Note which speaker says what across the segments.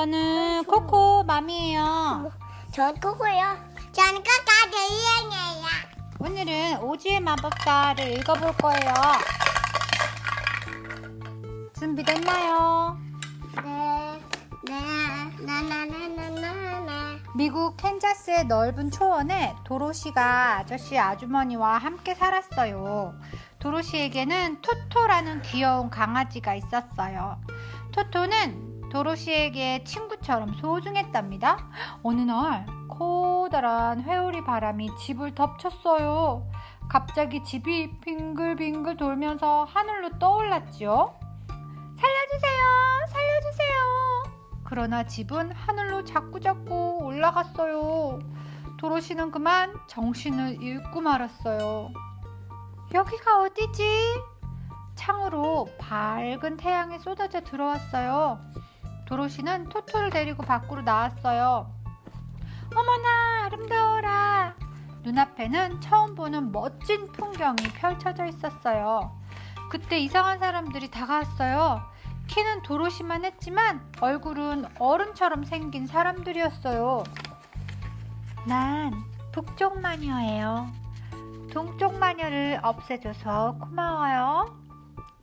Speaker 1: 저는 코코 맘이에요.
Speaker 2: 전 코코요. 저는 코코 대이형이에요.
Speaker 1: 오늘은 오지의 마법사를 읽어볼 거예요. 준비됐나요?
Speaker 2: 네, 네, 나나나나나나.
Speaker 1: 미국 캔자스의 넓은 초원에 도로시가 아저씨 아주머니와 함께 살았어요. 도로시에게는 토토라는 귀여운 강아지가 있었어요. 토토는 도로시에게 친구처럼 소중했답니다. 어느 날 커다란 회오리 바람이 집을 덮쳤어요. 갑자기 집이 빙글빙글 돌면서 하늘로 떠올랐지요. 살려주세요! 살려주세요! 그러나 집은 하늘로 자꾸자꾸 올라갔어요. 도로시는 그만 정신을 잃고 말았어요. 여기가 어디지? 창으로 밝은 태양이 쏟아져 들어왔어요. 도로시는 토토를 데리고 밖으로 나왔어요. 어머나 아름다워라. 눈앞에는 처음 보는 멋진 풍경이 펼쳐져 있었어요. 그때 이상한 사람들이 다가왔어요. 키는 도로시만 했지만 얼굴은 어른처럼 생긴 사람들이었어요. 난 북쪽 마녀예요. 동쪽 마녀를 없애줘서 고마워요.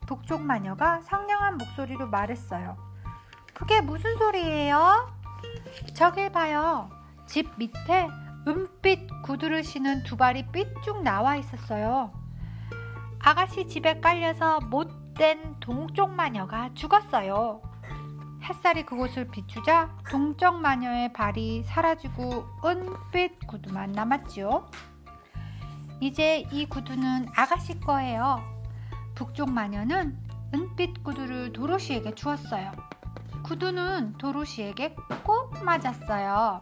Speaker 1: 북쪽 마녀가 상냥한 목소리로 말했어요. 그게 무슨 소리예요? 저길 봐요. 집 밑에 은빛 구두를 신은 두 발이 삐쭉 나와 있었어요. 아가씨 집에 깔려서 못된 동쪽 마녀가 죽었어요. 햇살이 그곳을 비추자 동쪽 마녀의 발이 사라지고 은빛 구두만 남았지요. 이제 이 구두는 아가씨 거예요. 북쪽 마녀는 은빛 구두를 도로시에게 주었어요. 구두는 도로시에게 꼭 맞았어요.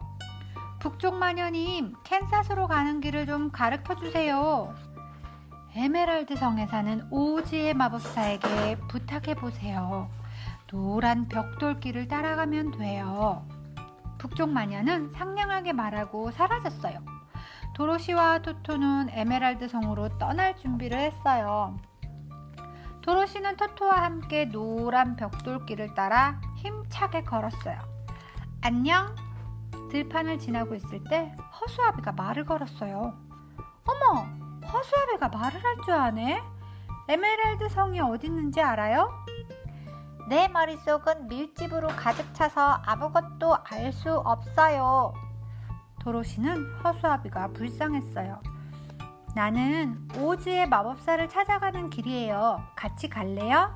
Speaker 1: 북쪽 마녀님, 캔사스로 가는 길을 좀 가르쳐 주세요. 에메랄드 성에 사는 오지의 마법사에게 부탁해 보세요. 노란 벽돌길을 따라가면 돼요. 북쪽 마녀는 상냥하게 말하고 사라졌어요. 도로시와 토토는 에메랄드 성으로 떠날 준비를 했어요. 도로시는 토토와 함께 노란 벽돌길을 따라 힘차게 걸었어요. 안녕! 들판을 지나고 있을 때 허수아비가 말을 걸었어요. 어머! 허수아비가 말을 할 줄 아네? 에메랄드 성이 어디 있는지 알아요? 내 머릿속은 밀집으로 가득 차서 아무것도 알 수 없어요. 도로시는 허수아비가 불쌍했어요. 나는 오즈의 마법사를 찾아가는 길이에요. 같이 갈래요?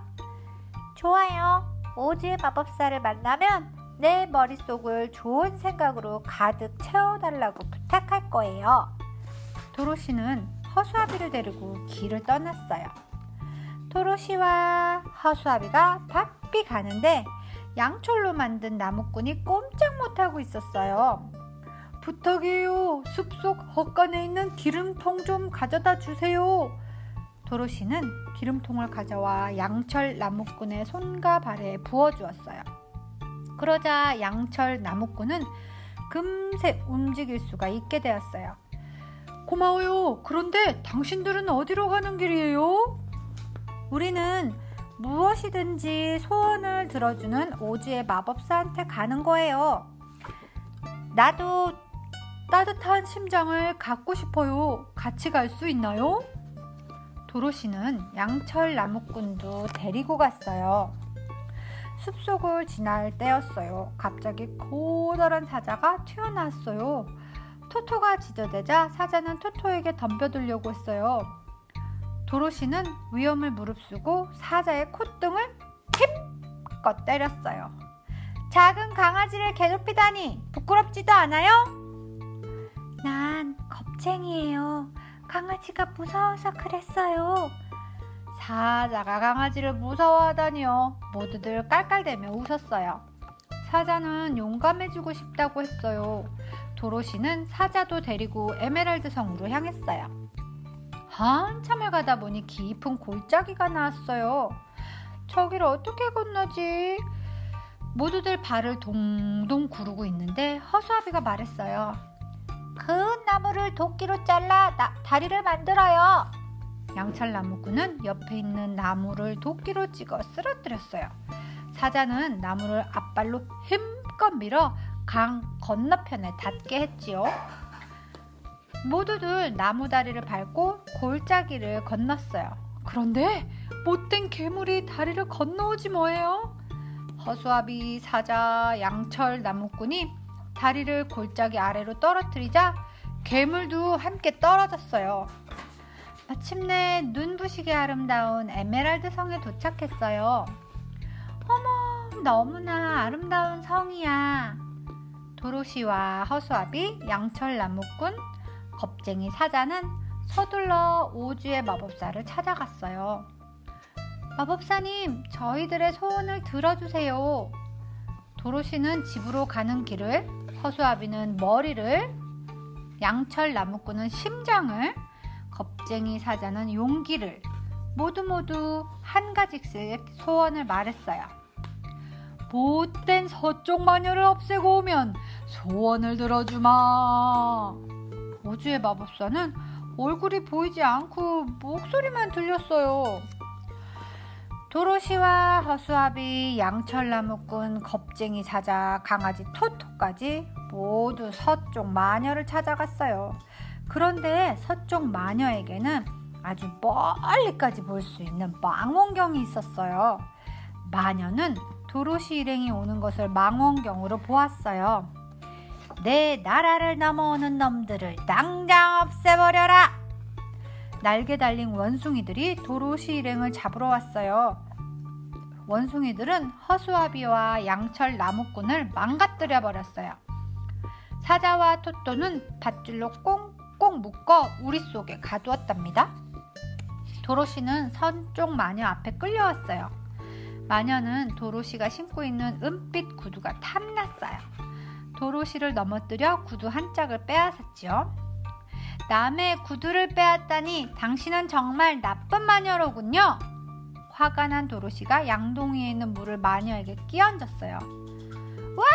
Speaker 1: 좋아요. 오즈의 마법사를 만나면 내 머릿속을 좋은 생각으로 가득 채워달라고 부탁할 거예요. 도로시는 허수아비를 데리고 길을 떠났어요. 도로시와 허수아비가 바삐 가는데 양철로 만든 나무꾼이 꼼짝 못하고 있었어요. 부탁이에요. 숲속 헛간에 있는 기름통 좀 가져다 주세요. 도로시는 기름통을 가져와 양철 나무꾼의 손과 발에 부어주었어요. 그러자 양철 나무꾼은 금세 움직일 수가 있게 되었어요. 고마워요. 그런데 당신들은 어디로 가는 길이에요? 우리는 무엇이든지 소원을 들어주는 오지의 마법사한테 가는 거예요. 나도 따뜻한 심장을 갖고 싶어요. 같이 갈 수 있나요? 도로시는 양철 나무꾼도 데리고 갔어요. 숲속을 지날 때였어요. 갑자기 고다란 사자가 튀어나왔어요. 토토가 지저대자 사자는 토토에게 덤벼들려고 했어요. 도로시는 위험을 무릅쓰고 사자의 콧등을 힘껏 때렸어요. 작은 강아지를 괴롭히다니 부끄럽지도 않아요? 난 겁쟁이에요. 강아지가 무서워서 그랬어요. 사자가 강아지를 무서워하다니요. 모두들 깔깔대며 웃었어요. 사자는 용감해지고 싶다고 했어요. 도로시는 사자도 데리고 에메랄드 성으로 향했어요. 한참을 가다 보니 깊은 골짜기가 나왔어요. 저기를 어떻게 건너지? 모두들 발을 동동 구르고 있는데 허수아비가 말했어요. 그 나무를 도끼로 잘라 나, 다리를 만들어요. 양철 나무꾼은 옆에 있는 나무를 도끼로 찍어 쓰러뜨렸어요. 사자는 나무를 앞발로 힘껏 밀어 강 건너편에 닿게 했지요. 모두들 나무 다리를 밟고 골짜기를 건넜어요. 그런데 못된 괴물이 다리를 건너오지 뭐예요? 허수아비, 사자, 양철, 나무꾼이 다리를 골짜기 아래로 떨어뜨리자 괴물도 함께 떨어졌어요. 마침내 눈부시게 아름다운 에메랄드 성에 도착했어요. 어머, 너무나 아름다운 성이야. 도로시와 허수아비, 양철 나무꾼, 겁쟁이 사자는 서둘러 오주의 마법사를 찾아갔어요. 마법사님, 저희들의 소원을 들어주세요. 도로시는 집으로 가는 길을, 허수아비는 머리를, 양철 나무꾼은 심장을, 겁쟁이 사자는 용기를, 모두 모두 한 가지씩 소원을 말했어요. 못된 서쪽 마녀를 없애고 오면 소원을 들어주마. 오주의 마법사는 얼굴이 보이지 않고 목소리만 들렸어요. 도로시와 허수아비, 양철나무꾼, 겁쟁이 사자, 강아지 토토까지 모두 서쪽 마녀를 찾아갔어요. 그런데 서쪽 마녀에게는 아주 멀리까지 볼 수 있는 망원경이 있었어요. 마녀는 도로시 일행이 오는 것을 망원경으로 보았어요. 내 나라를 넘어오는 놈들을 당장 없애버려라! 날개 달린 원숭이들이 도로 시 일행을 잡으러 왔어요. 원숭이들은 허수아비와 양철 나무꾼을 망가뜨려 버렸어요. 사자와 토토는 밧줄로 꽁꽁 묶어 우리 속에 가두었답니다. 도로시는 선쪽 마녀 앞에 끌려왔어요. 마녀는 도로시가 신고 있는 은빛 구두가 탐났어요. 도로시를 넘어뜨려 구두 한 짝을 빼앗았지요. 남의 구두를 빼앗다니 당신은 정말 나쁜 마녀로군요. 화가 난 도로시가 양동이에 있는 물을 마녀에게 끼얹었어요. 와,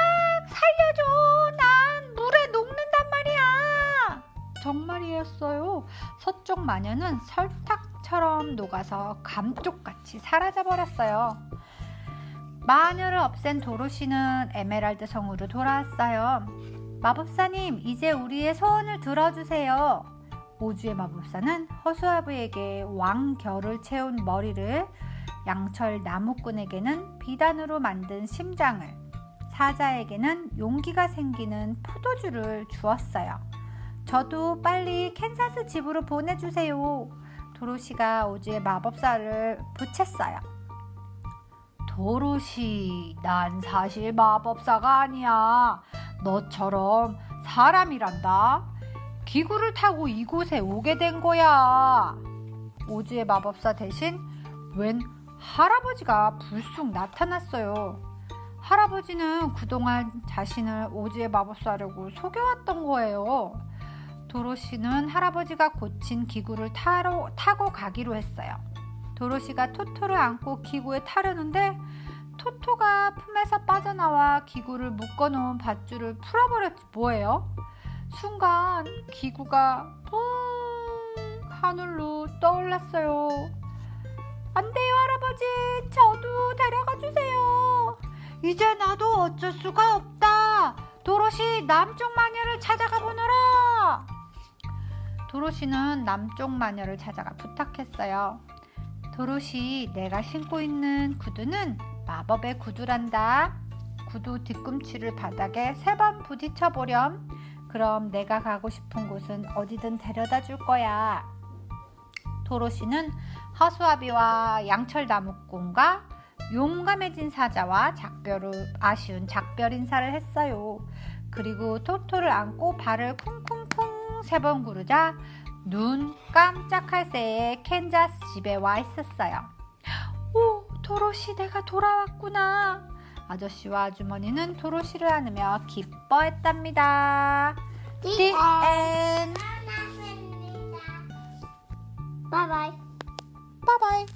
Speaker 1: 살려줘! 난 물에 녹는단 말이야! 정말이었어요. 서쪽 마녀는 설탕처럼 녹아서 감쪽같이 사라져버렸어요. 마녀를 없앤 도로시는 에메랄드 성으로 돌아왔어요. 마법사님, 이제 우리의 소원을 들어주세요. 오주의 마법사는 허수아비에게 왕결을 채운 머리를, 양철 나무꾼에게는 비단으로 만든 심장을, 사자에게는 용기가 생기는 포도주를 주었어요. 저도 빨리 캔사스 집으로 보내주세요. 도로시가 오주의 마법사를 보챘어요. 도로시, 난 사실 마법사가 아니야. 너처럼 사람이란다. 기구를 타고 이곳에 오게 된 거야. 오즈의 마법사 대신 웬 할아버지가 불쑥 나타났어요. 할아버지는 그동안 자신을 오즈의 마법사라고 속여왔던 거예요. 도로시는 할아버지가 고친 기구를 타러, 타고 가기로 했어요. 도로시가 토토를 안고 기구에 타려는데 토토가 품에서 빠져나와 기구를 묶어놓은 밧줄을 풀어버렸지 뭐예요? 순간 기구가 붕 하늘로 떠올랐어요. 안 돼요 할아버지 저도 데려가 주세요. 이제 나도 어쩔 수가 없다. 도로시 남쪽 마녀를 찾아가 보너라. 도로시는 남쪽 마녀를 찾아가 부탁했어요. 도로시 내가 신고 있는 구두는 마법의 구두란다. 구두 뒤꿈치를 바닥에 세 번 부딪혀 보렴. 그럼 내가 가고 싶은 곳은 어디든 데려다 줄 거야. 도로시는 허수아비와 양철 나무꾼과 용감해진 사자와 작별을 아쉬운 작별 인사를 했어요. 그리고 토토를 안고 발을 쿵쿵쿵 세 번 구르자 눈 깜짝할 새에 캔자스 집에 와 있었어요. 오, 도로시 네가 돌아왔구나. 아저씨와 아주머니는 도로시를 안으며 기뻐했답니다.
Speaker 2: The
Speaker 1: end. Bye bye. Bye bye.